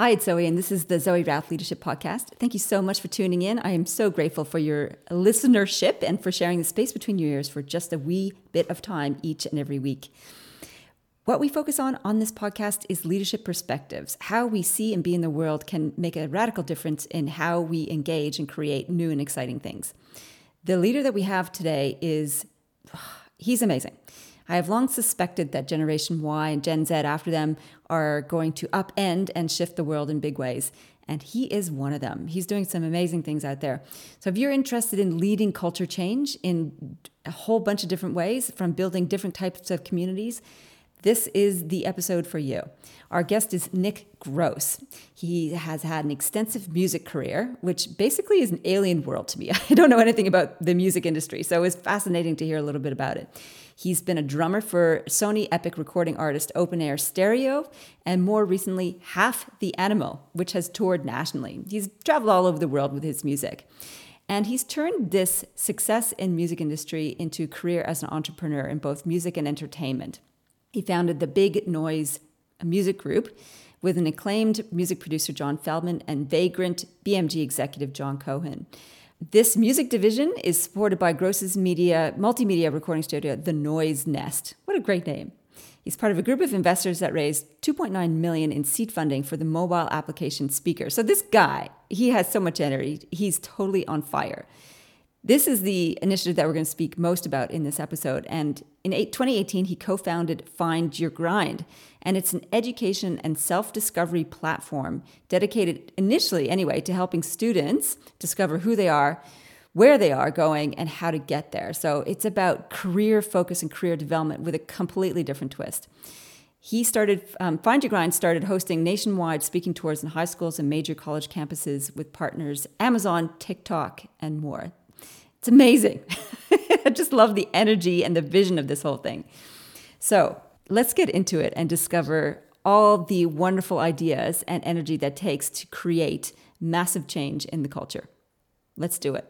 Hi, it's Zoe, and this is the Zoe Routh Leadership Podcast. Thank you so much for tuning in. I am so grateful for your listenership and for sharing the space between your ears for just a wee bit of time each and every week. What we focus on on this podcast is leadership perspectives. How we see and be in the world can make a radical difference in how we engage and create new and exciting things. The leader that we have today is, he's amazing. I have long suspected that Generation Y and Gen Z after them are going to upend and shift the world in big ways. And he is one of them. He's doing some amazing things out there. So, if you're interested in leading culture change in a whole bunch of different ways, from building different types of communities, this is the episode for you. Our guest is Nick Gross. He has had an extensive music career, which basically is an alien world to me. I don't know anything about the music industry, so it's fascinating to hear a little bit about it. He's been a drummer for Sony Epic recording artist Open Air Stereo, and more recently, Half the Animal, which has toured nationally. He's traveled all over the world with his music. And he's turned this success in music industry into a career as an entrepreneur in both music and entertainment. He founded the Big Noise music group with an acclaimed music producer John Feldmann and Vagrant BMG executive John Cohen. This music division is supported by Gross's media multimedia recording studio, The Noise Nest. What a great name. He's part of a group of investors that raised 2.9 million in seed funding for the mobile application speaker. So this guy, he has so much energy. He's totally on fire. This is the initiative that we're going to speak most about in this episode. And in 2018, he co founded Find Your Grind. And it's an education and self discovery platform dedicated initially, anyway, to helping students discover who they are, where they are going, and how to get there. So it's about career focus and career development with a completely different twist. He started, um, Find Your Grind started hosting nationwide speaking tours in high schools and major college campuses with partners Amazon, TikTok, and more. It's amazing. I just love the energy and the vision of this whole thing. So let's get into it and discover all the wonderful ideas and energy that takes to create massive change in the culture. Let's do it.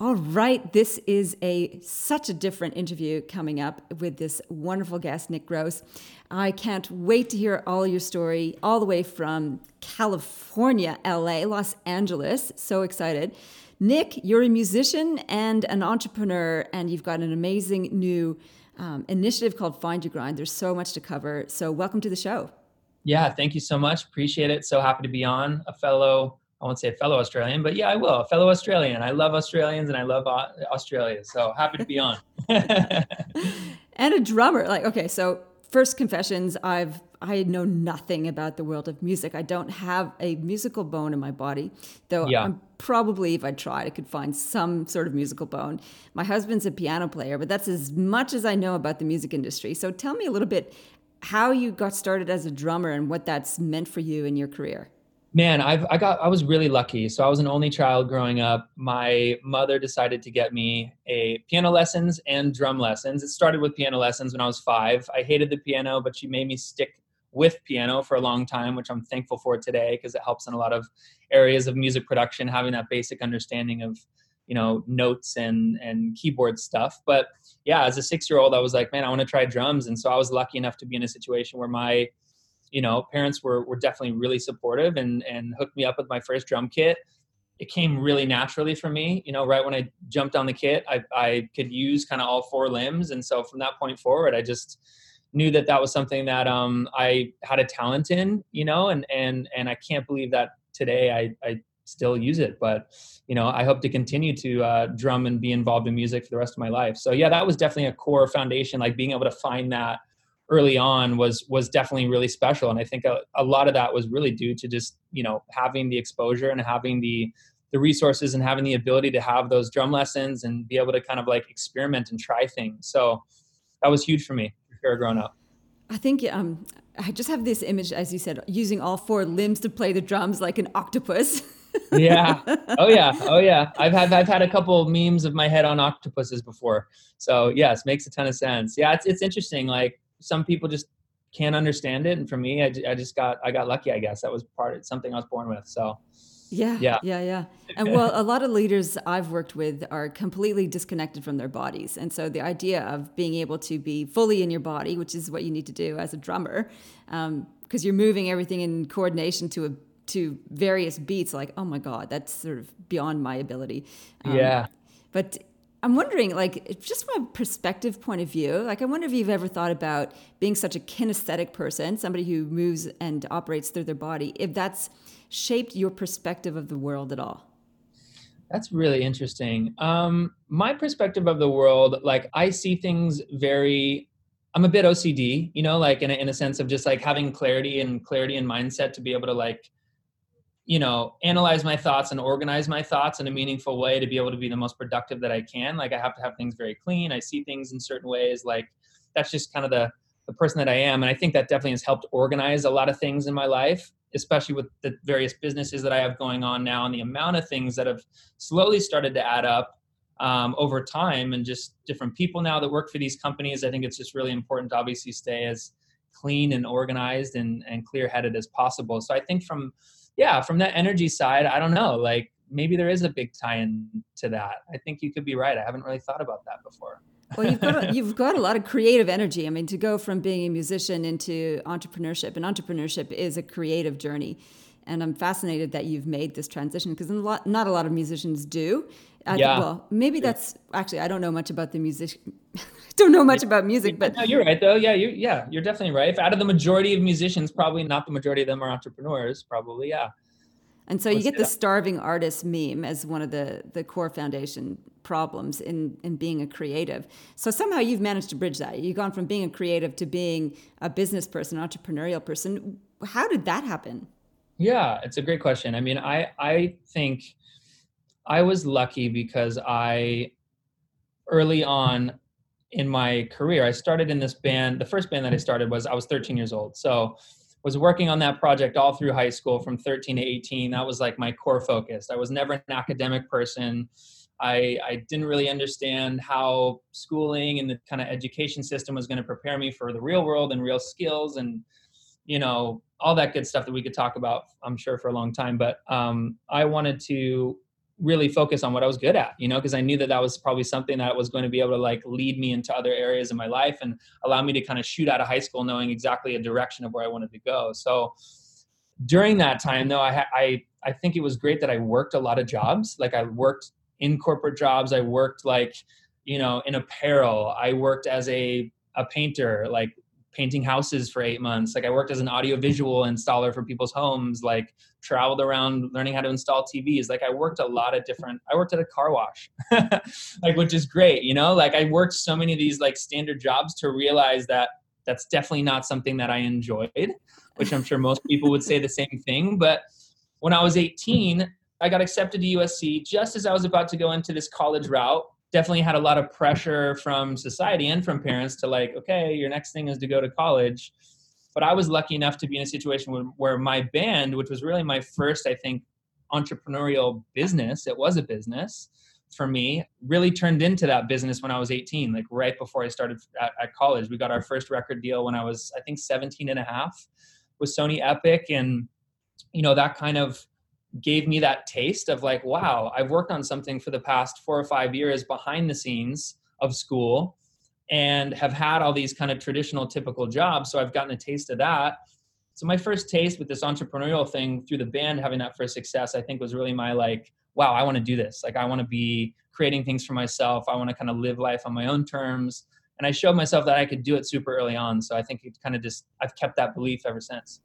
All right, this is a such a different interview coming up with this wonderful guest, Nick Gross. I can't wait to hear all your story, all the way from California, LA, Los Angeles. So excited. Nick, you're a musician and an entrepreneur, and you've got an amazing new um, initiative called Find Your Grind. There's so much to cover. So, welcome to the show. Yeah, thank you so much. Appreciate it. So happy to be on a fellow I won't say a fellow Australian, but yeah, I will. A fellow Australian. I love Australians and I love Australia. So happy to be on. and a drummer. Like, okay, so first confessions, I've I know nothing about the world of music. I don't have a musical bone in my body, though yeah. I'm probably if I tried, I could find some sort of musical bone. My husband's a piano player, but that's as much as I know about the music industry. So tell me a little bit how you got started as a drummer and what that's meant for you in your career man i've i got i was really lucky. So i was an only child growing up. My mother decided to get me a piano lessons and drum lessons. It started with piano lessons when i was five. I hated the piano but she made me stick with piano for a long time which i'm thankful for today because it helps in a lot of areas of music production having that basic understanding of you know notes and and keyboard stuff. But yeah as a six year old i was like man i want to try drums. And so i was lucky enough to be in a situation where my you know, parents were were definitely really supportive and and hooked me up with my first drum kit. It came really naturally for me. You know, right when I jumped on the kit, I I could use kind of all four limbs, and so from that point forward, I just knew that that was something that um, I had a talent in. You know, and and and I can't believe that today I I still use it but you know i hope to continue to uh, drum and be involved in music for the rest of my life so yeah that was definitely a core foundation like being able to find that early on was was definitely really special and i think a, a lot of that was really due to just you know having the exposure and having the the resources and having the ability to have those drum lessons and be able to kind of like experiment and try things so that was huge for me for sure growing up i think um i just have this image as you said using all four limbs to play the drums like an octopus yeah. Oh yeah. Oh yeah. I've had I've had a couple memes of my head on octopuses before. So yes, makes a ton of sense. Yeah, it's it's interesting. Like some people just can't understand it and for me I, I just got i got lucky i guess that was part of something i was born with so Yeah, yeah, yeah, yeah. And well, a lot of leaders I've worked with are completely disconnected from their bodies, and so the idea of being able to be fully in your body, which is what you need to do as a drummer, because um, you're moving everything in coordination to a to various beats. Like, oh my god, that's sort of beyond my ability. Um, yeah. But I'm wondering, like, just from a perspective point of view, like, I wonder if you've ever thought about being such a kinesthetic person, somebody who moves and operates through their body, if that's shaped your perspective of the world at all. That's really interesting. Um, my perspective of the world, like, I see things very. I'm a bit OCD, you know, like in a, in a sense of just like having clarity and clarity and mindset to be able to like you know analyze my thoughts and organize my thoughts in a meaningful way to be able to be the most productive that i can. Like i have to have things very clean. I see things in certain ways. Like that's just kind of the the person that i am. And i think that definitely has helped organize a lot of things in my life especially with the various businesses that i have going on now and the amount of things that have slowly started to add up um, over time and just different people now that work for these companies. I think it's just really important to obviously stay as clean and organized and, and clear headed as possible. So i think from yeah, from that energy side, I don't know. Like maybe there is a big tie-in to that. I think you could be right. I haven't really thought about that before. well, you've got a, you've got a lot of creative energy. I mean, to go from being a musician into entrepreneurship, and entrepreneurship is a creative journey. And I'm fascinated that you've made this transition because not a lot of musicians do. I yeah. Think, well, maybe that's actually I don't know much about the music. don't know much about music, but no, you're right though. Yeah, you yeah, you're definitely right. If out of the majority of musicians, probably not the majority of them are entrepreneurs. Probably, yeah. And so Let's you get the starving artist meme as one of the the core foundation problems in in being a creative. So somehow you've managed to bridge that. You've gone from being a creative to being a business person, entrepreneurial person. How did that happen? Yeah, it's a great question. I mean, I I think I was lucky because I early on in my career, I started in this band. The first band that I started was I was 13 years old. So was working on that project all through high school from 13 to 18. That was like my core focus. I was never an academic person. I, I didn't really understand how schooling and the kind of education system was going to prepare me for the real world and real skills and you know all that good stuff that we could talk about i'm sure for a long time but um, i wanted to really focus on what I was good at, you know, because I knew that that was probably something that was going to be able to like lead me into other areas of my life and allow me to kind of shoot out of high school knowing exactly a direction of where I wanted to go. So during that time though, I, I, I think it was great that I worked a lot of jobs. Like I worked in corporate jobs. I worked like, you know, in apparel. I worked as a, a painter, like painting houses for eight months. Like I worked as an audiovisual installer for people's homes, like traveled around learning how to install TVs. Like I worked a lot of different, I worked at a car wash, like, which is great, you know, like I worked so many of these like standard jobs to realize that that's definitely not something that I enjoyed, which I'm sure most people would say the same thing. But when I was 18, I got accepted to USC just as I was about to go into this college route definitely had a lot of pressure from society and from parents to like, okay, your next thing is to go to college. But I was lucky enough to be in a situation where, where my band, which was really my first, I think, entrepreneurial business, it was a business for me, really turned into that business when I was 18, like right before I started at, at college. We got our first record deal when I was, I think, 17 and a half with Sony Epic. And, you know, that kind of gave me that taste of like, wow, I've worked on something for the past four or five years behind the scenes of school and have had all these kind of traditional typical jobs. So I've gotten a taste of that. So my first taste with this entrepreneurial thing through the band, having that first success, I think was really my like, wow, I want to do this. Like I want to be creating things for myself. I want to kind of live life on my own terms. And I showed myself that I could do it super early on. So I think it kind of just I've kept that belief ever since.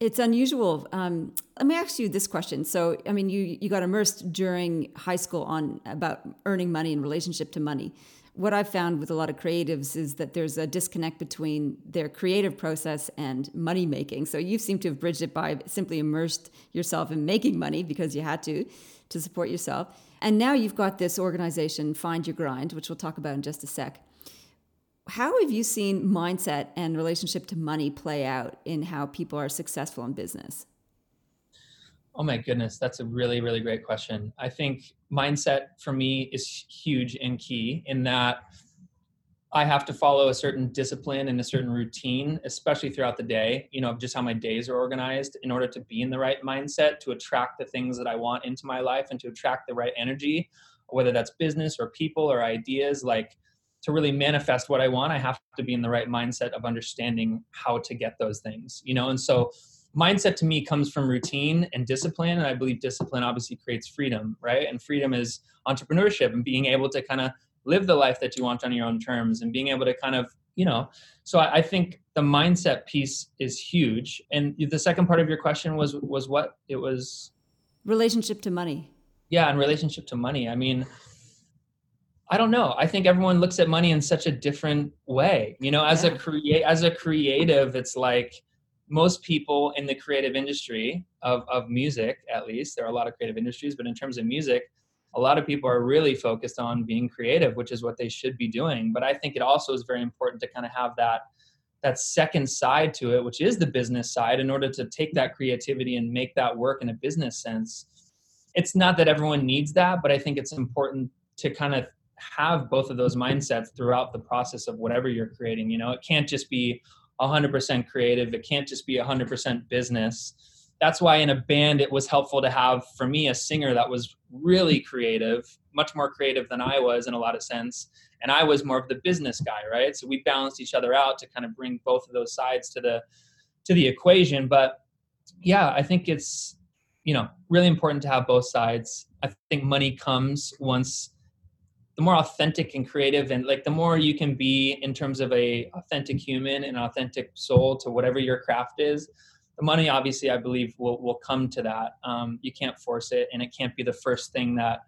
It's unusual. Um, let me ask you this question. So, I mean, you you got immersed during high school on about earning money in relationship to money. What I've found with a lot of creatives is that there's a disconnect between their creative process and money making. So you seem to have bridged it by simply immersed yourself in making money because you had to to support yourself. And now you've got this organization, Find Your Grind, which we'll talk about in just a sec how have you seen mindset and relationship to money play out in how people are successful in business? Oh my goodness, that's a really, really great question. I think mindset for me is huge and key in that I have to follow a certain discipline and a certain routine, especially throughout the day, you know, just how my days are organized in order to be in the right mindset, to attract the things that I want into my life and to attract the right energy, whether that's business or people or ideas. Like to really manifest what I want, I have to be in the right mindset of understanding how to get those things, you know, and so mindset to me comes from routine and discipline and i believe discipline obviously creates freedom right? And freedom is entrepreneurship and being able to kind of live the life that you want on your own terms and being able to kind of you know so I, I, think the mindset piece is huge. And the second part of your question was was what? It was relationship to money. Yeah and relationship to money. I mean i don't know. I think everyone looks at money in such a different way. You know as yeah. a create as a creative it's like most people in the creative industry of, of music at least there are a lot of creative industries but in terms of music a lot of people are really focused on being creative, which is what they should be doing. But I think it also is very important to kind of have that that second side to it, which is the business side, in order to take that creativity and make that work in a business sense. It's not that everyone needs that, but I think it's important to kind of have both of those mindsets throughout the process of whatever you're creating. You know, it can't just be 100% creative, it can't just be 100% business. That's why in a band it was helpful to have for me a singer that was really creative much more creative than i was in a lot of sense. And i was more of the business guy right? So we balanced each other out to kind of bring both of those sides to the to the equation. But yeah i think it's you know really important to have both sides. I think money comes once the more authentic and creative and like the more you can be in terms of a authentic human and authentic soul to whatever your craft is the money obviously i believe will, will come to that. Um, you can't force it and it can't be the first thing that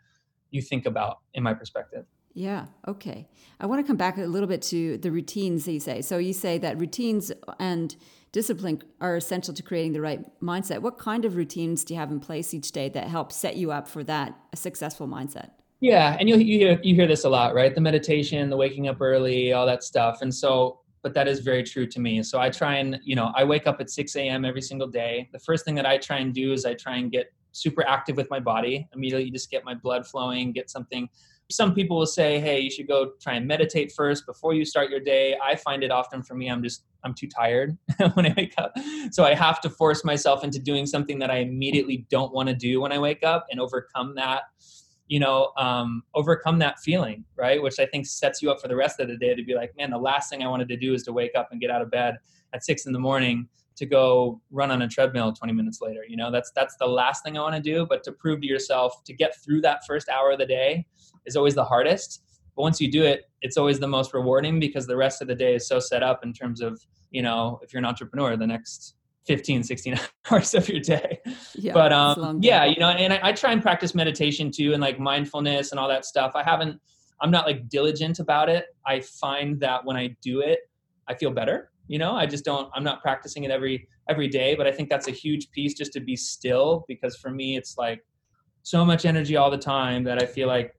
you think about in my perspective. Yeah okay. I want to come back a little bit to the routines that you say. So you say that routines and discipline are essential to creating the right mindset. What kind of routines do you have in place each day that help set you up for that successful mindset yeah and you, you, hear, you hear this a lot right the meditation the waking up early all that stuff and so but that is very true to me. So I try and, you know, I wake up at 6 a.m. every single day. The first thing that I try and do is I try and get super active with my body. Immediately just get my blood flowing, get something. Some people will say, hey, you should go try and meditate first before you start your day. I find it often for me, I'm just, I'm too tired when I wake up. So I have to force myself into doing something that I immediately don't want to do when I wake up and overcome that you know um, overcome that feeling right? Which i think sets you up for the rest of the day to be like man the last thing i wanted to do is to wake up and get out of bed at six in the morning to go run on a treadmill 20 minutes later. You know that's that's the last thing i want to do. But to prove to yourself to get through that first hour of the day is always the hardest. But once you do it it's always the most rewarding because the rest of the day is so set up in terms of you know if you're an entrepreneur the next 15 16 hours of your day. Yeah, but um yeah you know and I, I, try and practice meditation too and like mindfulness and all that stuff. I haven't i'm not like diligent about it. I find that when i do it i feel better you know? I just don't i'm not practicing it every every day but i think that's a huge piece just to be still because for me it's like so much energy all the time that i feel like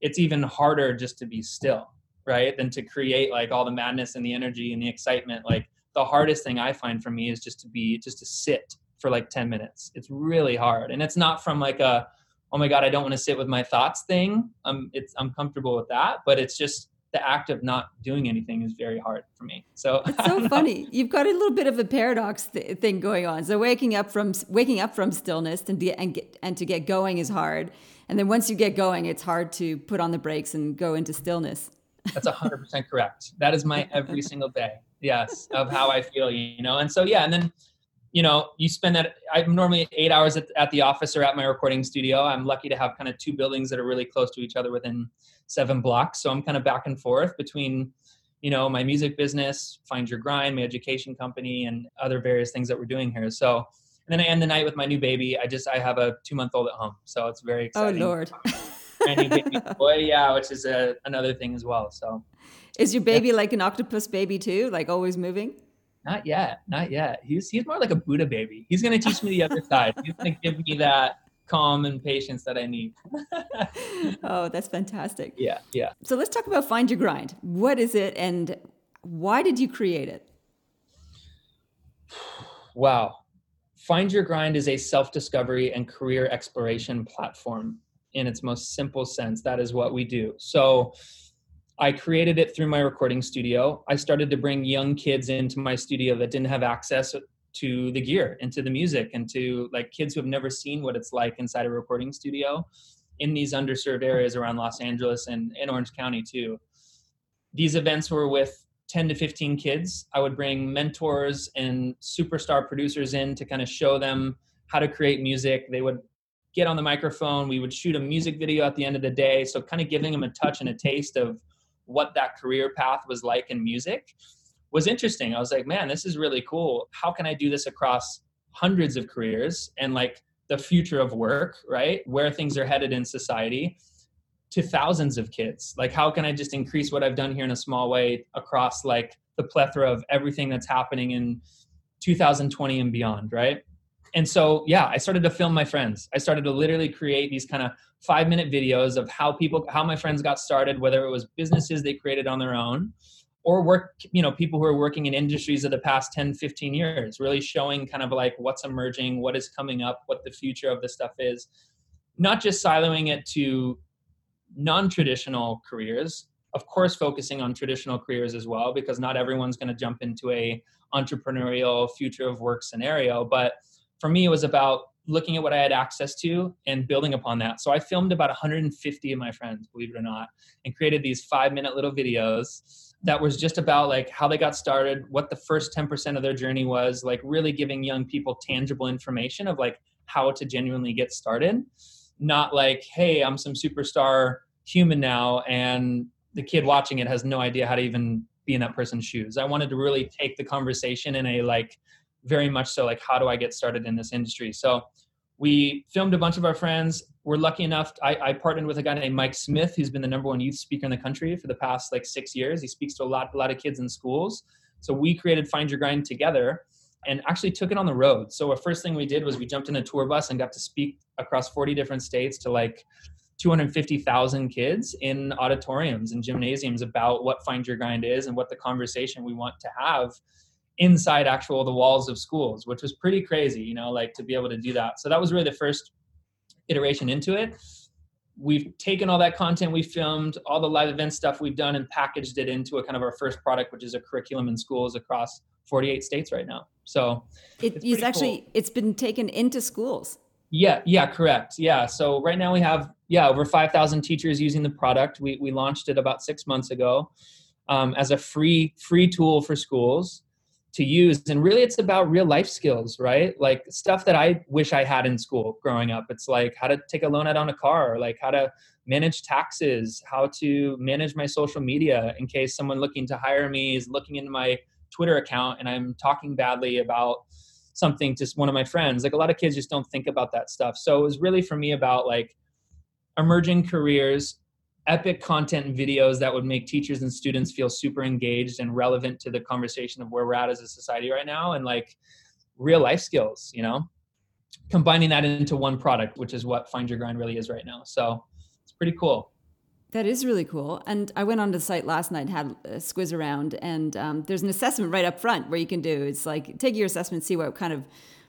it's even harder just to be still right than to create like all the madness and the energy and the excitement like the hardest thing I find for me is just to be just to sit for like 10 minutes. It's really hard. And it's not from like a oh my god, I don't want to sit with my thoughts thing. I'm it's I'm comfortable with that, but it's just the act of not doing anything is very hard for me. So it's so funny. You've got a little bit of a paradox th- thing going on. So waking up from waking up from stillness and de- and get, and to get going is hard, and then once you get going, it's hard to put on the brakes and go into stillness. That's hundred percent correct. That is my every single day yes of how i feel you know? And so yeah and then you know you spend that i'm normally eight hours at, at the office or at my recording studio. I'm lucky to have kind of two buildings that are really close to each other within seven blocks. So i'm kind of back and forth between you know my music business find your grind my education company and other various things that we're doing here. So and then i end the night with my new baby. I just i have a two month old at home. So it's very oh, exciting. Oh lord new baby boy yeah which is a, another thing as well. So is your baby like an octopus baby too? Like always moving? Not yet. Not yet. He's he's more like a Buddha baby. He's gonna teach me the other side. He's gonna give me that calm and patience that I need. oh, that's fantastic. Yeah, yeah. So let's talk about Find Your Grind. What is it and why did you create it? Wow. Find Your Grind is a self discovery and career exploration platform in its most simple sense. That is what we do. So, I created it through my recording studio. I started to bring young kids into my studio that didn't have access to the gear and to the music and to like kids who have never seen what it's like inside a recording studio in these underserved areas around Los Angeles and in Orange County too. These events were with 10 to 15 kids. I would bring mentors and superstar producers in to kind of show them how to create music. They would get on the microphone. We would shoot a music video at the end of the day. So, kind of giving them a touch and a taste of what that career path was like in music was interesting. I was like, man, this is really cool. How can I do this across hundreds of careers and like the future of work, right? Where things are headed in society to thousands of kids. Like, how can I just increase what I've done here in a small way across like the plethora of everything that's happening in 2020 and beyond, right? And so, yeah, I started to film my friends. I started to literally create these kind of five minute videos of how people, how my friends got started, whether it was businesses they created on their own or work you know people who are working in industries of the past 10 15 years really showing kind of like what's emerging what is coming up what the future of this stuff is. Not just siloing it to non-traditional careers of course focusing on traditional careers as well because not everyone's going to jump into a entrepreneurial future of work scenario but for me it was about looking at what i had access to and building upon that so i filmed about 150 of my friends believe it or not and created these five minute little videos that was just about like how they got started, what the first 10% of their journey was, like really giving young people tangible information of like how to genuinely get started. Not like, hey, I'm some superstar human now and the kid watching it has no idea how to even be in that person's shoes. I wanted to really take the conversation in a like very much so like how do I get started in this industry? So we filmed a bunch of our friends. We're lucky enough I, I, partnered with a guy named mike smith who's been the number one youth speaker in the country for the past like six years. He speaks to a lot a lot of kids in schools. So we created find your grind together and actually took it on the road. So the first thing we did was we jumped in a tour bus and got to speak across 40 different states to like 250,000 kids in auditoriums and gymnasiums about what find your grind is and what the conversation we want to have inside actual the walls of schools which was pretty crazy you know like to be able to do that. So that was really the first iteration into it. We've taken all that content we filmed all the live event stuff we've done and packaged it into a kind of our first product which is a curriculum in schools across 48 states right now. So it, it's, it's actually cool. it's been taken into schools. Yeah yeah correct. Yeah so right now we have yeah over 5000 teachers using the product. We, we launched it about six months ago um, as a free free tool for schools to use and really it's about real life skills right? Like stuff that i wish i had in school growing up. It's like how to take a loan out on a car like how to manage taxes how to manage my social media in case someone looking to hire me is looking into my twitter account and i'm talking badly about something to one of my friends. Like a lot of kids just don't think about that stuff. So it was really for me about like emerging careers epic content and videos that would make teachers and students feel super engaged and relevant to the conversation of where we're at as a society right now and like real life skills you know combining that into one product which is what find your grind really is right now so it's pretty cool that is really cool. And I went on the site last night, had a squiz around, and um, there's an assessment right up front where you can do. It's like take your assessment, see what kind of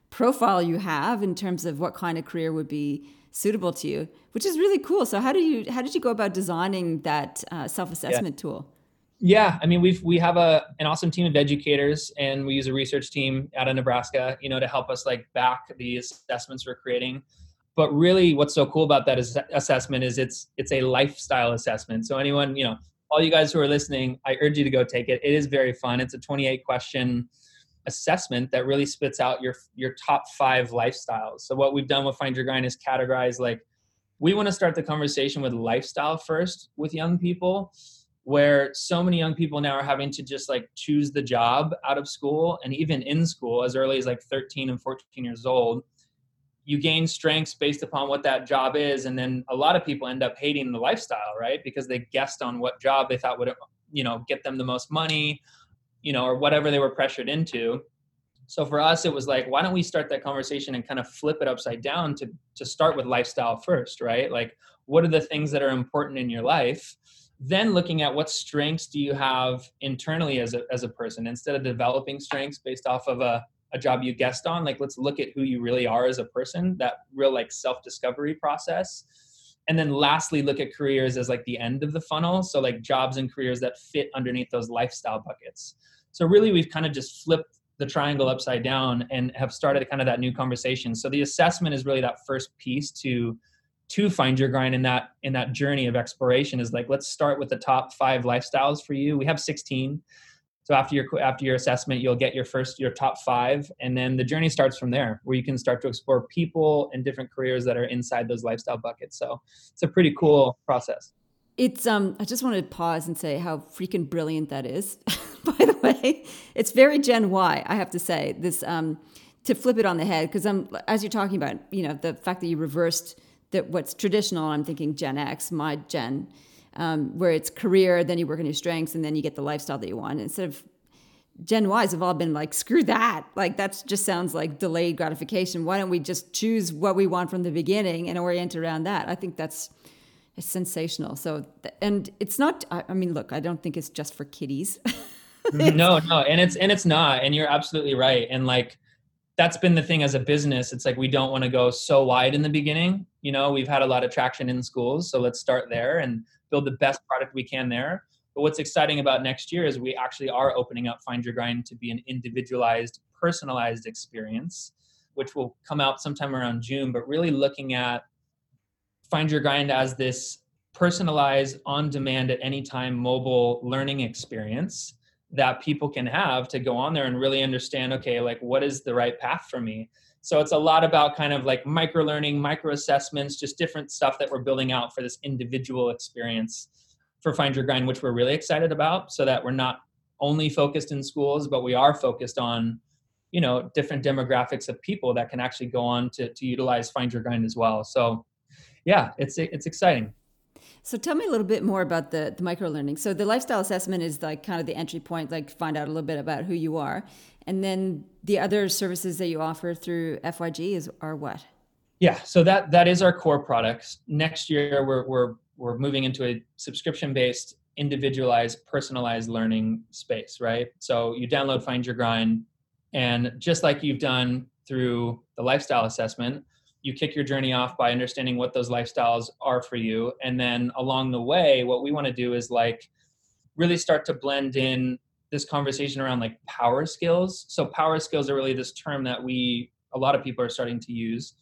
profile you have in terms of what kind of career would be suitable to you, which is really cool. So how do you how did you go about designing that uh, self assessment yeah. tool? Yeah, I mean we've we have a an awesome team of educators, and we use a research team out of Nebraska, you know, to help us like back the assessments we're creating. But really, what's so cool about that is assessment is it's it's a lifestyle assessment. So anyone, you know, all you guys who are listening, I urge you to go take it. It is very fun. It's a 28 question assessment that really spits out your your top five lifestyles. So what we've done with Find Your Grind is categorize like we want to start the conversation with lifestyle first with young people where so many young people now are having to just like choose the job out of school and even in school as early as like 13 and 14 years old you gain strengths based upon what that job is and then a lot of people end up hating the lifestyle right because they guessed on what job they thought would you know get them the most money you know, or whatever they were pressured into. So for us, it was like, why don't we start that conversation and kind of flip it upside down to to start with lifestyle first, right? Like, what are the things that are important in your life? Then looking at what strengths do you have internally as a as a person instead of developing strengths based off of a a job you guessed on like let's look at who you really are as a person that real like self discovery process and then lastly look at careers as like the end of the funnel. So like jobs and careers that fit underneath those lifestyle buckets. So really we've kind of just flipped the triangle upside down and have started kind of that new conversation. So the assessment is really that first piece to to find your grind in that in that journey of exploration is like let's start with the top five lifestyles for you. We have 16 so after your after your assessment you'll get your first your top five and then the journey starts from there where you can start to explore people and different careers that are inside those lifestyle buckets. So it's a pretty cool process. It's um i just want to pause and say how freaking brilliant that is by the way. It's very gen y i have to say this um to flip it on the head because i'm as you're talking about you know the fact that you reversed that what's traditional i'm thinking gen x my gen um, where it's career, then you work on your strengths, and then you get the lifestyle that you want. Instead of Gen Ys have all been like, screw that. Like, that just sounds like delayed gratification. Why don't we just choose what we want from the beginning and orient around that? I think that's it's sensational. So, and it's not, I mean, look, I don't think it's just for kiddies. no, no. And it's, and it's not. And you're absolutely right. And like, that's been the thing as a business. It's like we don't want to go so wide in the beginning. You know, we've had a lot of traction in schools, so let's start there and build the best product we can there. But what's exciting about next year is we actually are opening up Find Your Grind to be an individualized, personalized experience, which will come out sometime around June, but really looking at Find Your Grind as this personalized, on demand, at any time mobile learning experience that people can have to go on there and really understand okay, like what is the right path for me? So it's a lot about kind of like micro learning, micro assessments, just different stuff that we're building out for this individual experience for Find Your Grind, which we're really excited about, so that we're not only focused in schools, but we are focused on, you know, different demographics of people that can actually go on to, to utilize Find Your Grind as well. So yeah, it's it's exciting. So tell me a little bit more about the, the micro learning. So the lifestyle assessment is like kind of the entry point, like find out a little bit about who you are. And then the other services that you offer through FYG is are what? Yeah, so that that is our core products. Next year we're we're we're moving into a subscription based individualized personalized learning space, right? So you download Find Your Grind and just like you've done through the lifestyle assessment, you kick your journey off by understanding what those lifestyles are for you. And then along the way what we want to do is like really start to blend in this conversation around like power skills. So power skills are really this term that we a lot of people are starting to use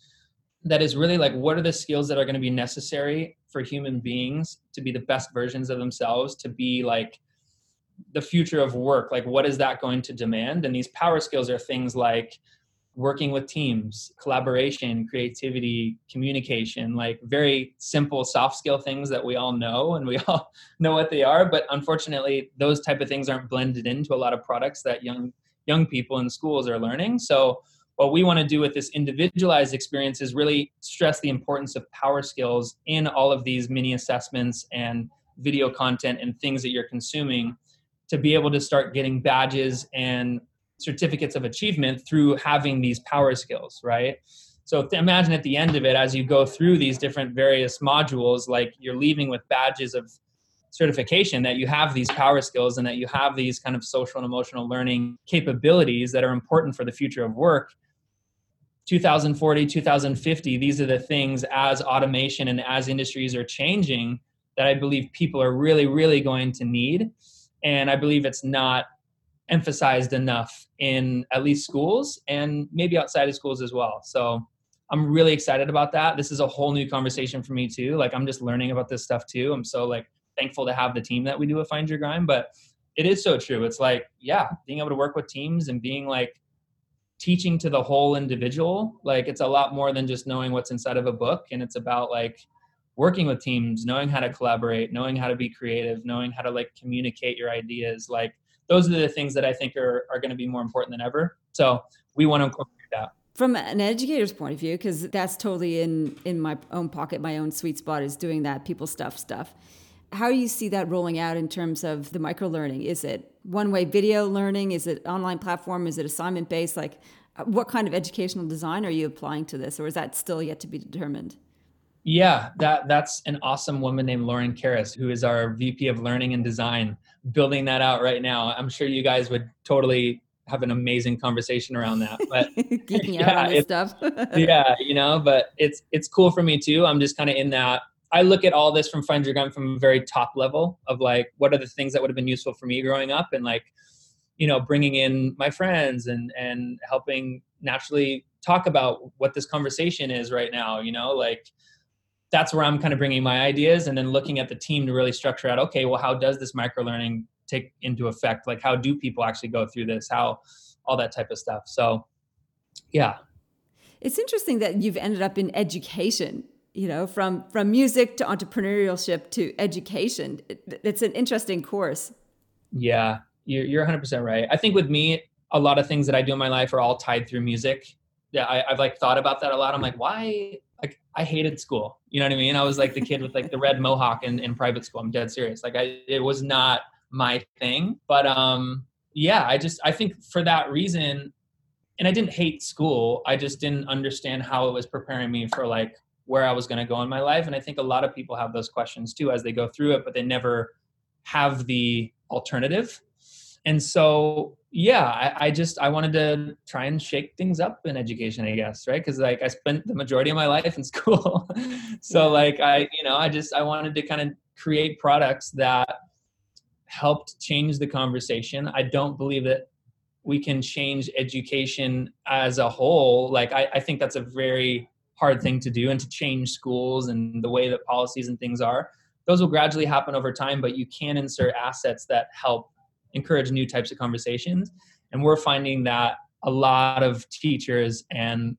that is really like what are the skills that are going to be necessary for human beings to be the best versions of themselves to be like the future of work? Like what is that going to demand? And these power skills are things like working with teams, collaboration, creativity, communication, like very simple soft skill things that we all know and we all know what they are, but unfortunately those type of things aren't blended into a lot of products that young young people in schools are learning. So what we want to do with this individualized experience is really stress the importance of power skills in all of these mini assessments and video content and things that you're consuming to be able to start getting badges and certificates of achievement through having these power skills, right? So imagine at the end of it, as you go through these different various modules, like you're leaving with badges of certification that you have these power skills and that you have these kind of social and emotional learning capabilities that are important for the future of work 2040 2050 these are the things as automation and as industries are changing that i believe people are really really going to need and i believe it's not emphasized enough in at least schools and maybe outside of schools as well. So I'm really excited about that. This is a whole new conversation for me too. Like I'm just learning about this stuff too. I'm so like thankful to have the team that we do at Find Your Grind, but it is so true. It's like, yeah, being able to work with teams and being like teaching to the whole individual, like it's a lot more than just knowing what's inside of a book and it's about like working with teams, knowing how to collaborate, knowing how to be creative, knowing how to like communicate your ideas, like those are the things that I think are, are going to be more important than ever. So we want to incorporate that. From an educator's point of view, because that's totally in, in my own pocket, my own sweet spot is doing that people stuff stuff. How do you see that rolling out in terms of the micro learning? Is it one way video learning? Is it online platform? Is it assignment based? Like, uh, what kind of educational design are you applying to this, or is that still yet to be determined? Yeah, that that's an awesome woman named Lauren Karras, who is our VP of Learning and Design, building that out right now. I'm sure you guys would totally have an amazing conversation around that. But yeah, stuff. yeah, you know, but it's it's cool for me too. I'm just kind of in that I look at all this from Find Your Grind from a very top level of like, what are the things that would have been useful for me growing up, and like, you know, bringing in my friends and and helping naturally talk about what this conversation is right now. You know, like that's where I'm kind of bringing my ideas, and then looking at the team to really structure out. Okay, well, how does this micro learning take into effect? Like, how do people actually go through this? How all that type of stuff. So, yeah. It's interesting that you've ended up in education you know from from music to entrepreneurship to education it, it's an interesting course yeah you're, you're 100% right i think with me a lot of things that i do in my life are all tied through music yeah I, have like thought about that a lot i'm like why i hated school. You know what i mean? I was like the kid with like the red mohawk in, in private school. I'm dead serious. Like i it was not my thing. But um yeah i just i think for that reason and i didn't hate school. I just didn't understand how it was preparing me for like where I was going to go in my life. And I think a lot of people have those questions too as they go through it, but they never have the alternative. And so, yeah, I, I just I wanted to try and shake things up in education, I guess, right? Because like I spent the majority of my life in school, so like I, you know, I just I wanted to kind of create products that helped change the conversation. I don't believe that we can change education as a whole. Like I, I think that's a very hard thing to do and to change schools and the way that policies and things are those will gradually happen over time but you can insert assets that help encourage new types of conversations and we're finding that a lot of teachers and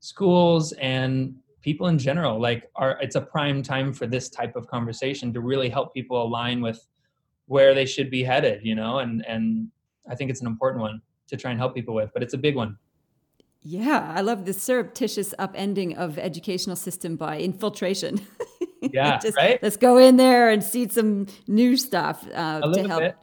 schools and people in general like are it's a prime time for this type of conversation to really help people align with where they should be headed you know and and i think it's an important one to try and help people with but it's a big one yeah, I love the surreptitious upending of educational system by infiltration. Yeah, Just, right. Let's go in there and see some new stuff uh, to help. Bit.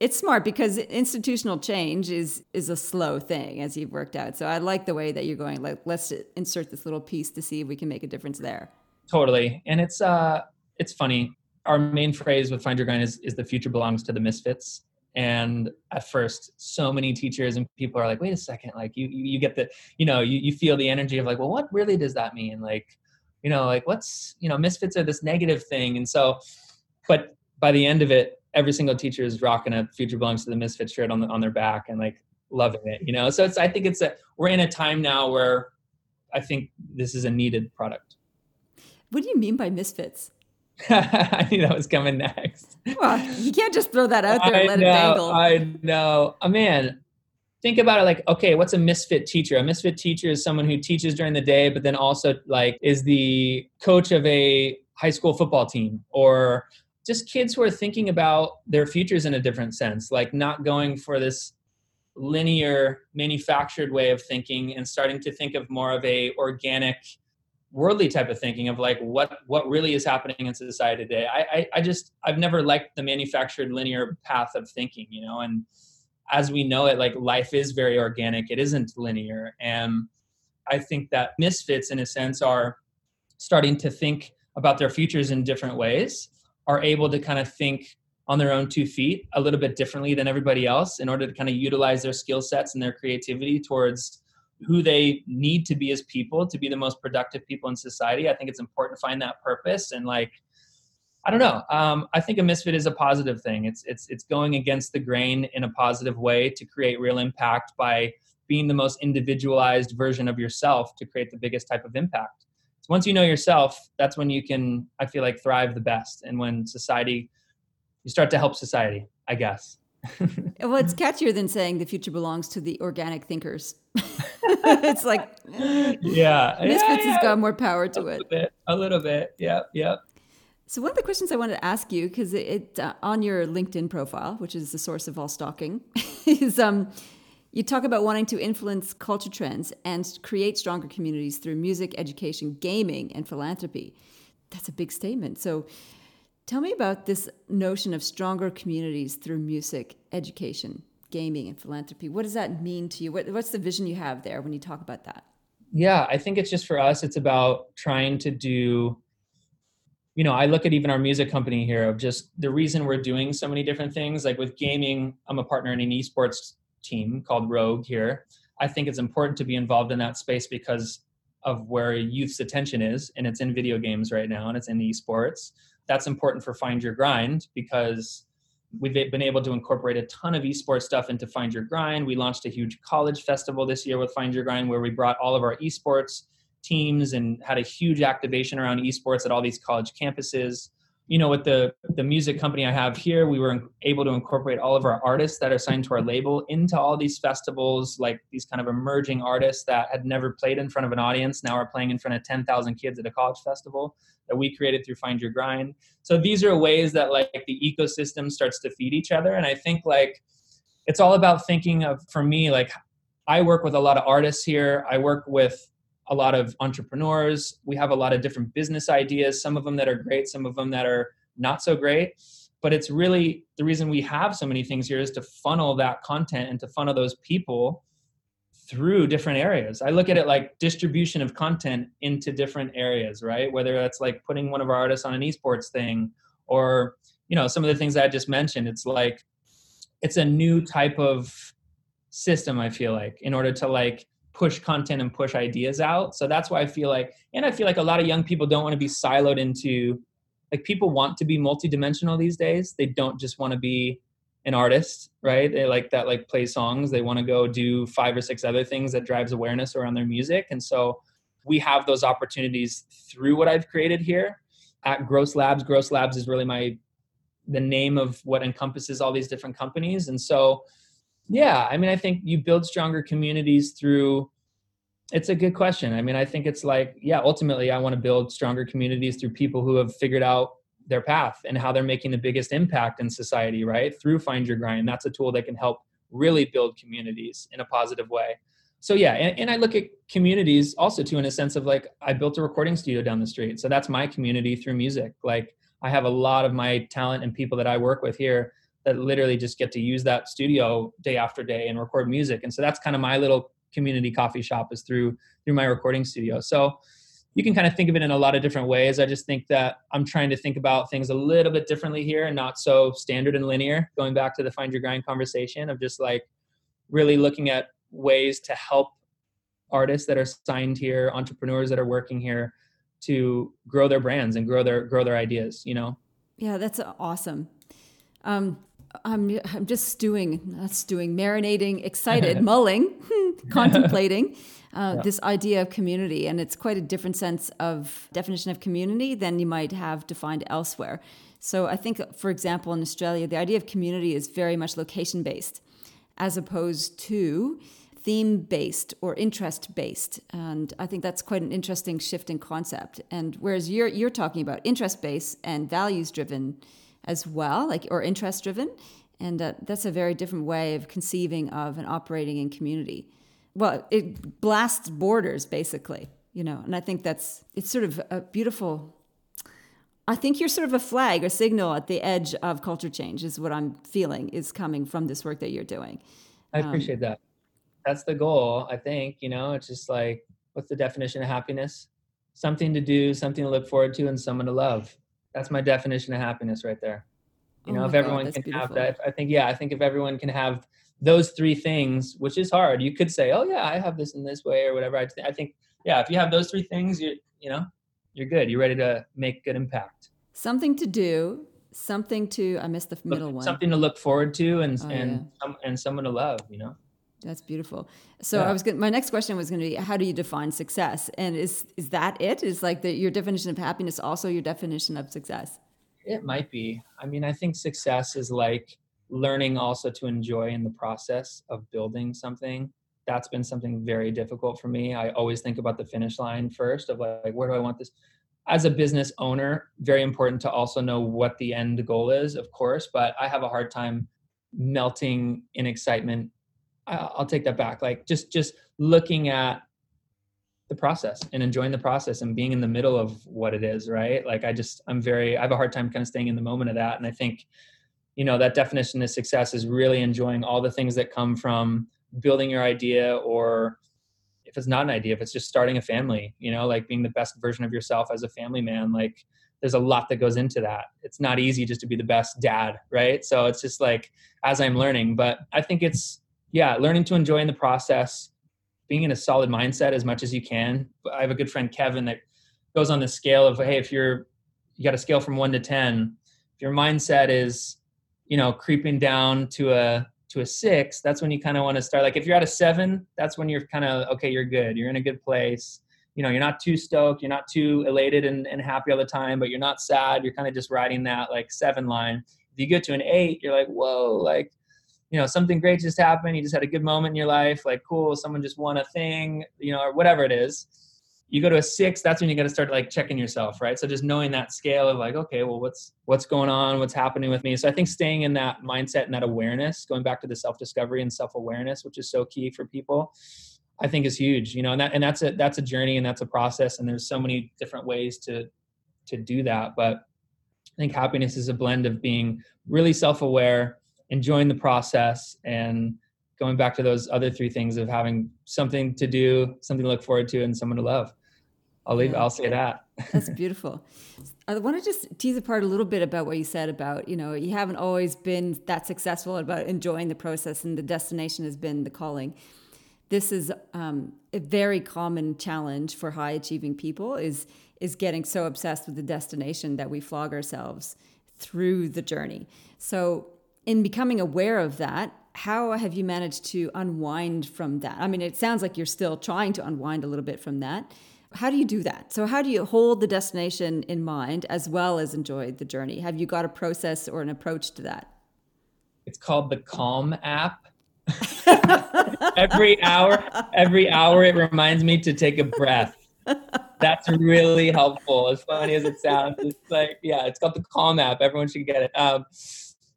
It's smart because institutional change is is a slow thing, as you've worked out. So I like the way that you're going. Like, let's insert this little piece to see if we can make a difference there. Totally, and it's uh, it's funny. Our main phrase with Find Your Grind is, is the future belongs to the misfits and at first so many teachers and people are like wait a second like you you, you get the you know you, you feel the energy of like well what really does that mean like you know like what's you know misfits are this negative thing and so but by the end of it every single teacher is rocking a future belongs to the misfit shirt on the, on their back and like loving it you know so it's i think it's a we're in a time now where i think this is a needed product what do you mean by misfits I knew that was coming next. Well, you can't just throw that out there and let know, it dangle. I know. Oh, man, think about it like, okay, what's a misfit teacher? A misfit teacher is someone who teaches during the day, but then also like is the coach of a high school football team or just kids who are thinking about their futures in a different sense, like not going for this linear manufactured way of thinking and starting to think of more of a organic worldly type of thinking of like what what really is happening in society today. I, I, I just I've never liked the manufactured linear path of thinking, you know, and as we know it, like life is very organic. It isn't linear. And I think that misfits in a sense are starting to think about their futures in different ways, are able to kind of think on their own two feet a little bit differently than everybody else in order to kind of utilize their skill sets and their creativity towards who they need to be as people to be the most productive people in society. I think it's important to find that purpose and like I don't know. Um, I think a misfit is a positive thing. It's it's it's going against the grain in a positive way to create real impact by being the most individualized version of yourself to create the biggest type of impact. So once you know yourself, that's when you can I feel like thrive the best and when society you start to help society, I guess. well, it's catchier than saying the future belongs to the organic thinkers. it's like, yeah, Misfits yeah, yeah. has got more power to a it. Bit, a little bit, yeah, yeah. So one of the questions I wanted to ask you, because it, it uh, on your LinkedIn profile, which is the source of all stalking, is um, you talk about wanting to influence culture trends and create stronger communities through music, education, gaming, and philanthropy. That's a big statement. So Tell me about this notion of stronger communities through music, education, gaming, and philanthropy. What does that mean to you? What, what's the vision you have there when you talk about that? Yeah, I think it's just for us, it's about trying to do, you know, I look at even our music company here of just the reason we're doing so many different things. Like with gaming, I'm a partner in an esports team called Rogue here. I think it's important to be involved in that space because of where youth's attention is, and it's in video games right now, and it's in esports. That's important for Find Your Grind because we've been able to incorporate a ton of esports stuff into Find Your Grind. We launched a huge college festival this year with Find Your Grind where we brought all of our esports teams and had a huge activation around esports at all these college campuses you know with the the music company i have here we were able to incorporate all of our artists that are signed to our label into all these festivals like these kind of emerging artists that had never played in front of an audience now are playing in front of 10,000 kids at a college festival that we created through find your grind. So these are ways that like the ecosystem starts to feed each other and i think like it's all about thinking of for me like i work with a lot of artists here. I work with a lot of entrepreneurs. We have a lot of different business ideas, some of them that are great, some of them that are not so great. But it's really the reason we have so many things here is to funnel that content and to funnel those people through different areas. I look at it like distribution of content into different areas, right? Whether that's like putting one of our artists on an esports thing or, you know, some of the things I just mentioned. It's like it's a new type of system, I feel like, in order to like push content and push ideas out. So that's why I feel like, and I feel like a lot of young people don't want to be siloed into, like people want to be multidimensional these days. They don't just want to be an artist, right? They like that, like play songs. They want to go do five or six other things that drives awareness around their music. And so we have those opportunities through what I've created here at Gross Labs. Gross Labs is really my the name of what encompasses all these different companies. And so yeah, I mean, I think you build stronger communities through. It's a good question. I mean, I think it's like, yeah, ultimately, I want to build stronger communities through people who have figured out their path and how they're making the biggest impact in society, right? Through Find Your Grind. That's a tool that can help really build communities in a positive way. So, yeah, and, and I look at communities also, too, in a sense of like, I built a recording studio down the street. So that's my community through music. Like, I have a lot of my talent and people that I work with here that literally just get to use that studio day after day and record music. And so that's kind of my little community coffee shop is through through my recording studio. So you can kind of think of it in a lot of different ways. I just think that I'm trying to think about things a little bit differently here and not so standard and linear. Going back to the find your grind conversation of just like really looking at ways to help artists that are signed here, entrepreneurs that are working here to grow their brands and grow their grow their ideas, you know. Yeah, that's awesome. Um, I'm I'm just stewing, not stewing, marinating, excited, mulling, contemplating uh, yeah. this idea of community, and it's quite a different sense of definition of community than you might have defined elsewhere. So I think, for example, in Australia, the idea of community is very much location based, as opposed to theme based or interest based and i think that's quite an interesting shift in concept and whereas you're you're talking about interest based and values driven as well, like or interest driven, and uh, that's a very different way of conceiving of and operating in community. Well, it blasts borders basically, you know, and I think that's it's sort of a beautiful. I think you're sort of a flag or signal at the edge of culture change, is what I'm feeling is coming from this work that you're doing. I um, appreciate um, that. That's the goal. I think you know, it's just like, what's the definition of happiness? Something to do, something to look forward to, and someone to love that's my definition of happiness right there. You know oh if everyone God, can beautiful. have that i think yeah i think if everyone can have those three things which is hard you could say oh yeah i have this in this way or whatever. I, th- I think yeah if you have those three things you you know you're good. You're ready to make good impact. Something to do something to i missed the middle one. something to look forward to and oh, and yeah. some, and someone to love you know that's beautiful. So yeah. I was gonna, my next question was going to be how do you define success? And is is that it? Is like the, your definition of happiness also your definition of success? It might be. I mean, I think success is like learning also to enjoy in the process of building something. That's been something very difficult for me. I always think about the finish line first of like where do I want this? As a business owner, very important to also know what the end goal is, of course, but I have a hard time melting in excitement I'll take that back. Like just just looking at the process and enjoying the process and being in the middle of what it is, right? Like I just I'm very I have a hard time kind of staying in the moment of that. And I think, you know, that definition of success is really enjoying all the things that come from building your idea or if it's not an idea, if it's just starting a family, you know, like being the best version of yourself as a family man, like there's a lot that goes into that. It's not easy just to be the best dad, right? So it's just like as I'm learning, but I think it's yeah, learning to enjoy in the process, being in a solid mindset as much as you can. I have a good friend Kevin that goes on the scale of hey, if you're you got a scale from one to ten, if your mindset is you know creeping down to a to a six, that's when you kind of want to start. Like if you're at a seven, that's when you're kind of okay, you're good, you're in a good place. You know, you're not too stoked, you're not too elated and, and happy all the time, but you're not sad. You're kind of just riding that like seven line. If you get to an eight, you're like, whoa, like you know something great just happened you just had a good moment in your life like cool someone just won a thing you know or whatever it is. You go to a six that's when you got to start like checking yourself right? So just knowing that scale of like okay well what's what's going on? What's happening with me? So i think staying in that mindset and that awareness going back to the self discovery and self awareness which is so key for people i think is huge you know and that and that's a that's a journey and that's a process and there's so many different ways to to do that. But i think happiness is a blend of being really self aware enjoying the process and going back to those other three things of having something to do, something to look forward to, and someone to love. I'll leave. I'll say that. That's beautiful. I want to just tease apart a little bit about what you said about you know you haven't always been that successful about enjoying the process, and the destination has been the calling. This is um, a very common challenge for high achieving people is is getting so obsessed with the destination that we flog ourselves through the journey. So in becoming aware of that, how have you managed to unwind from that? I mean, it sounds like you're still trying to unwind a little bit from that. How do you do that? So, how do you hold the destination in mind as well as enjoy the journey? Have you got a process or an approach to that? It's called the Calm app. every hour, every hour, it reminds me to take a breath. That's really helpful. As funny as it sounds, it's like, yeah, it's called the Calm app. Everyone should get it. Um,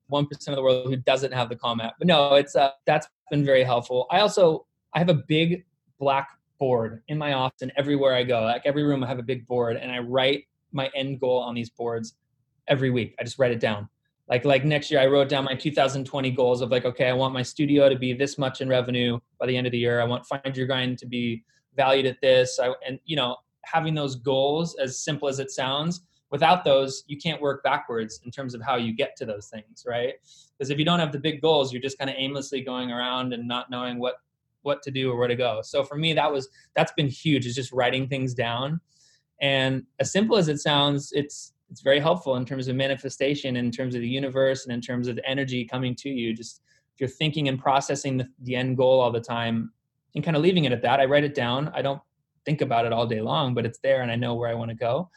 one percent of the world who doesn't have the Calm app. But no, it's uh, that's been very helpful. I also I have a big black board in my office and everywhere I go. Like every room, I have a big board, and I write my end goal on these boards every week. I just write it down. Like like next year, I wrote down my 2020 goals of like, okay, I want my studio to be this much in revenue by the end of the year. I want Find Your Grind to be valued at this. I, and you know, having those goals, as simple as it sounds, without those you can't work backwards in terms of how you get to those things right? Because if you don't have the big goals you're just kind of aimlessly going around and not knowing what what to do or where to go. So for me that was that's been huge is just writing things down. And as simple as it sounds it's it's very helpful in terms of manifestation in terms of the universe and in terms of the energy coming to you. Just if you're thinking and processing the, the end goal all the time and kind of leaving it at that i write it down. I don't think about it all day long but it's there and i know where i want to go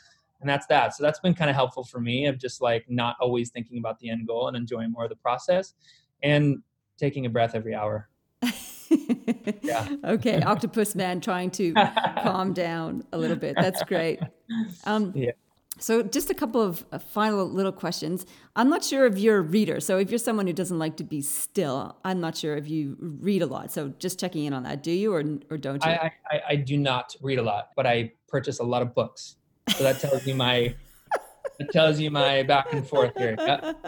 and that's that. So that's been kind of helpful for me of just like not always thinking about the end goal and enjoying more of the process and taking a breath every hour. Yeah. okay octopus man trying to calm down a little bit. That's great. Um, yeah. so just a couple of uh, final little questions. I'm not sure if you're a reader so if you're someone who doesn't like to be still i'm not sure if you read a lot so just checking in on that. Do you or, or don't you? I, I, I do not read a lot but i purchase a lot of books so that tells you my that tells you my back and forth here. Yeah.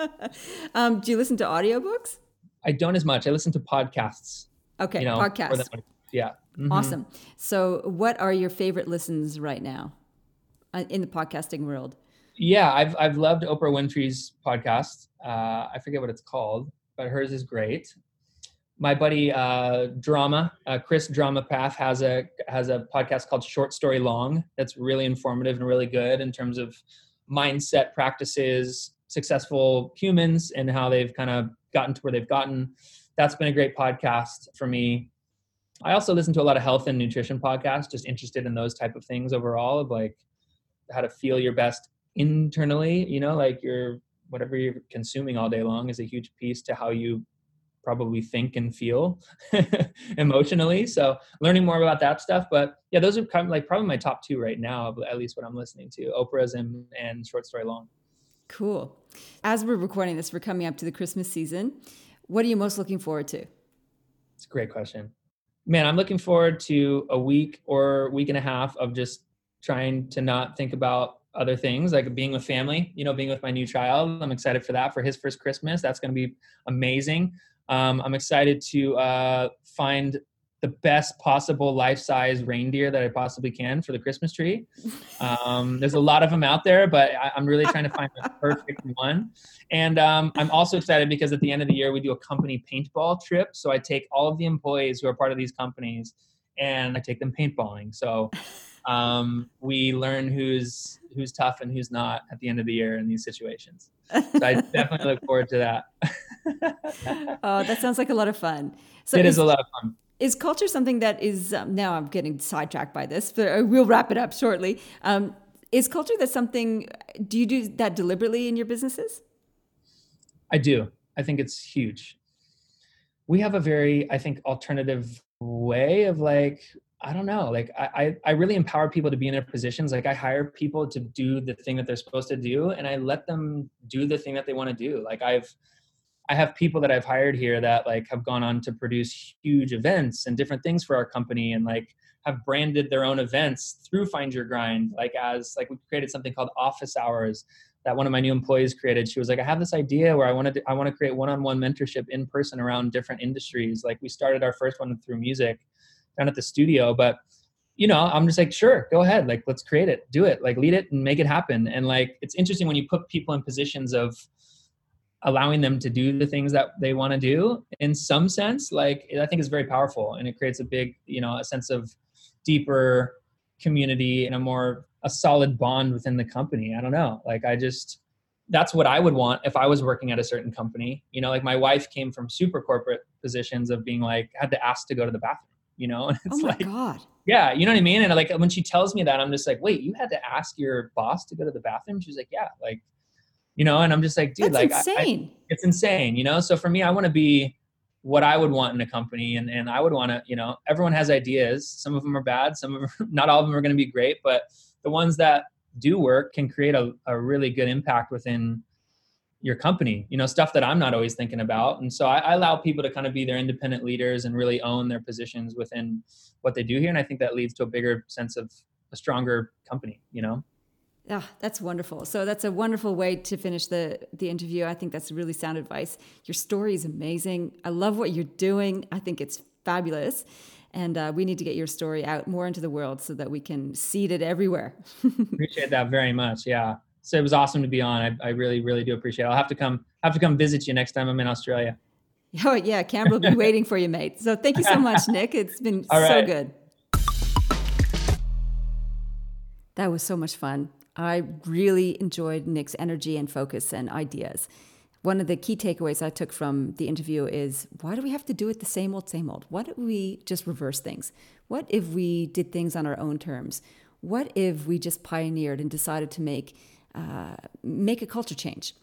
Um, do you listen to audiobooks? I don't as much. I listen to podcasts. Okay, you know, podcasts. Yeah. Mm-hmm. Awesome. So, what are your favorite listens right now uh, in the podcasting world? Yeah, I've I've loved Oprah Winfrey's podcast. Uh, I forget what it's called, but hers is great my buddy uh, Drama, uh, Chris Drama Path has a has a podcast called Short Story Long. That's really informative and really good in terms of mindset practices, successful humans, and how they've kind of gotten to where they've gotten. That's been a great podcast for me. I also listen to a lot of health and nutrition podcasts, just interested in those type of things overall, of like how to feel your best internally. You know, like your whatever you're consuming all day long is a huge piece to how you probably think and feel emotionally. So learning more about that stuff. But yeah, those are kind of like probably my top two right now, at least what I'm listening to Oprah's and, and Short Story Long. Cool. As we're recording this, we're coming up to the Christmas season. What are you most looking forward to? It's a great question. Man, I'm looking forward to a week or week and a half of just trying to not think about other things like being with family you know being with my new child i'm excited for that for his first christmas that's going to be amazing um, I'm excited to uh, find the best possible life-size reindeer that I possibly can for the Christmas tree. Um, there's a lot of them out there, but I, am really trying to find the perfect one. And um, I'm also excited because at the end of the year we do a company paintball trip. So I take all of the employees who are part of these companies, and I take them paintballing. So um, we learn who's who's tough and who's not at the end of the year in these situations. So I definitely look forward to that. oh, that sounds like a lot of fun. So it is, is a lot of fun. Is culture something that is um, now I'm getting sidetracked by this, but we'll wrap it up shortly. Um, is culture that something? Do you do that deliberately in your businesses? I do. I think it's huge. We have a very, I think, alternative way of like I don't know. Like I, I really empower people to be in their positions. Like I hire people to do the thing that they're supposed to do, and I let them do the thing that they want to do. Like I've, I have people that I've hired here that like have gone on to produce huge events and different things for our company, and like have branded their own events through Find Your Grind. Like as like we created something called Office Hours that one of my new employees created. She was like, I have this idea where I wanted to, I want to create one-on-one mentorship in person around different industries. Like we started our first one through music down at the studio, but you know, I'm just like, sure, go ahead. Like, let's create it, do it, like lead it and make it happen. And like, it's interesting when you put people in positions of allowing them to do the things that they want to do in some sense, like I think is very powerful and it creates a big, you know, a sense of deeper community and a more a solid bond within the company. I don't know. Like I just that's what I would want if I was working at a certain company. You know, like my wife came from super corporate positions of being like had to ask to go to the bathroom, you know? And it's oh like God. Yeah, you know what I mean? And like when she tells me that, I'm just like, wait, you had to ask your boss to go to the bathroom? She's like, Yeah, like, you know, and I'm just like, dude, that's like insane. I, I, it's insane, you know? So for me, I want to be what I would want in a company. And, and I would want to, you know, everyone has ideas. Some of them are bad. Some of them, not all of them are going to be great, but the ones that do work can create a, a really good impact within your company, you know, stuff that I'm not always thinking about. And so I, I allow people to kind of be their independent leaders and really own their positions within what they do here. And I think that leads to a bigger sense of a stronger company, you know? Yeah, that's wonderful. So that's a wonderful way to finish the the interview. I think that's really sound advice. Your story is amazing. I love what you're doing. I think it's fabulous. And uh, we need to get your story out more into the world so that we can seed it everywhere. appreciate that very much. Yeah. So it was awesome to be on. I, I really, really do appreciate it. I'll have to come have to come visit you next time I'm in Australia. Oh yeah, Campbell will be waiting for you, mate. So thank you so much, Nick. It's been so good. That was so much fun. I really enjoyed Nick's energy and focus and ideas. One of the key takeaways I took from the interview is why do we have to do it the same old, same old? What if we just reverse things? What if we did things on our own terms? What if we just pioneered and decided to make uh, make a culture change?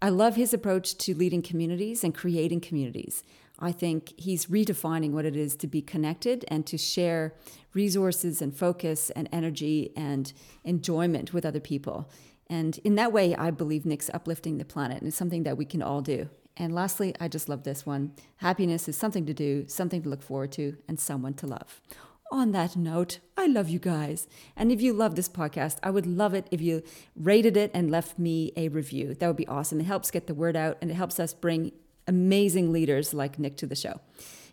I love his approach to leading communities and creating communities. I think he's redefining what it is to be connected and to share resources and focus and energy and enjoyment with other people. And in that way, I believe Nick's uplifting the planet and it's something that we can all do. And lastly, I just love this one. Happiness is something to do, something to look forward to, and someone to love. On that note, I love you guys. And if you love this podcast, I would love it if you rated it and left me a review. That would be awesome. It helps get the word out and it helps us bring amazing leaders like Nick to the show.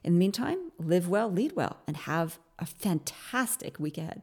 In the meantime, live well, lead well, and have a fantastic week ahead.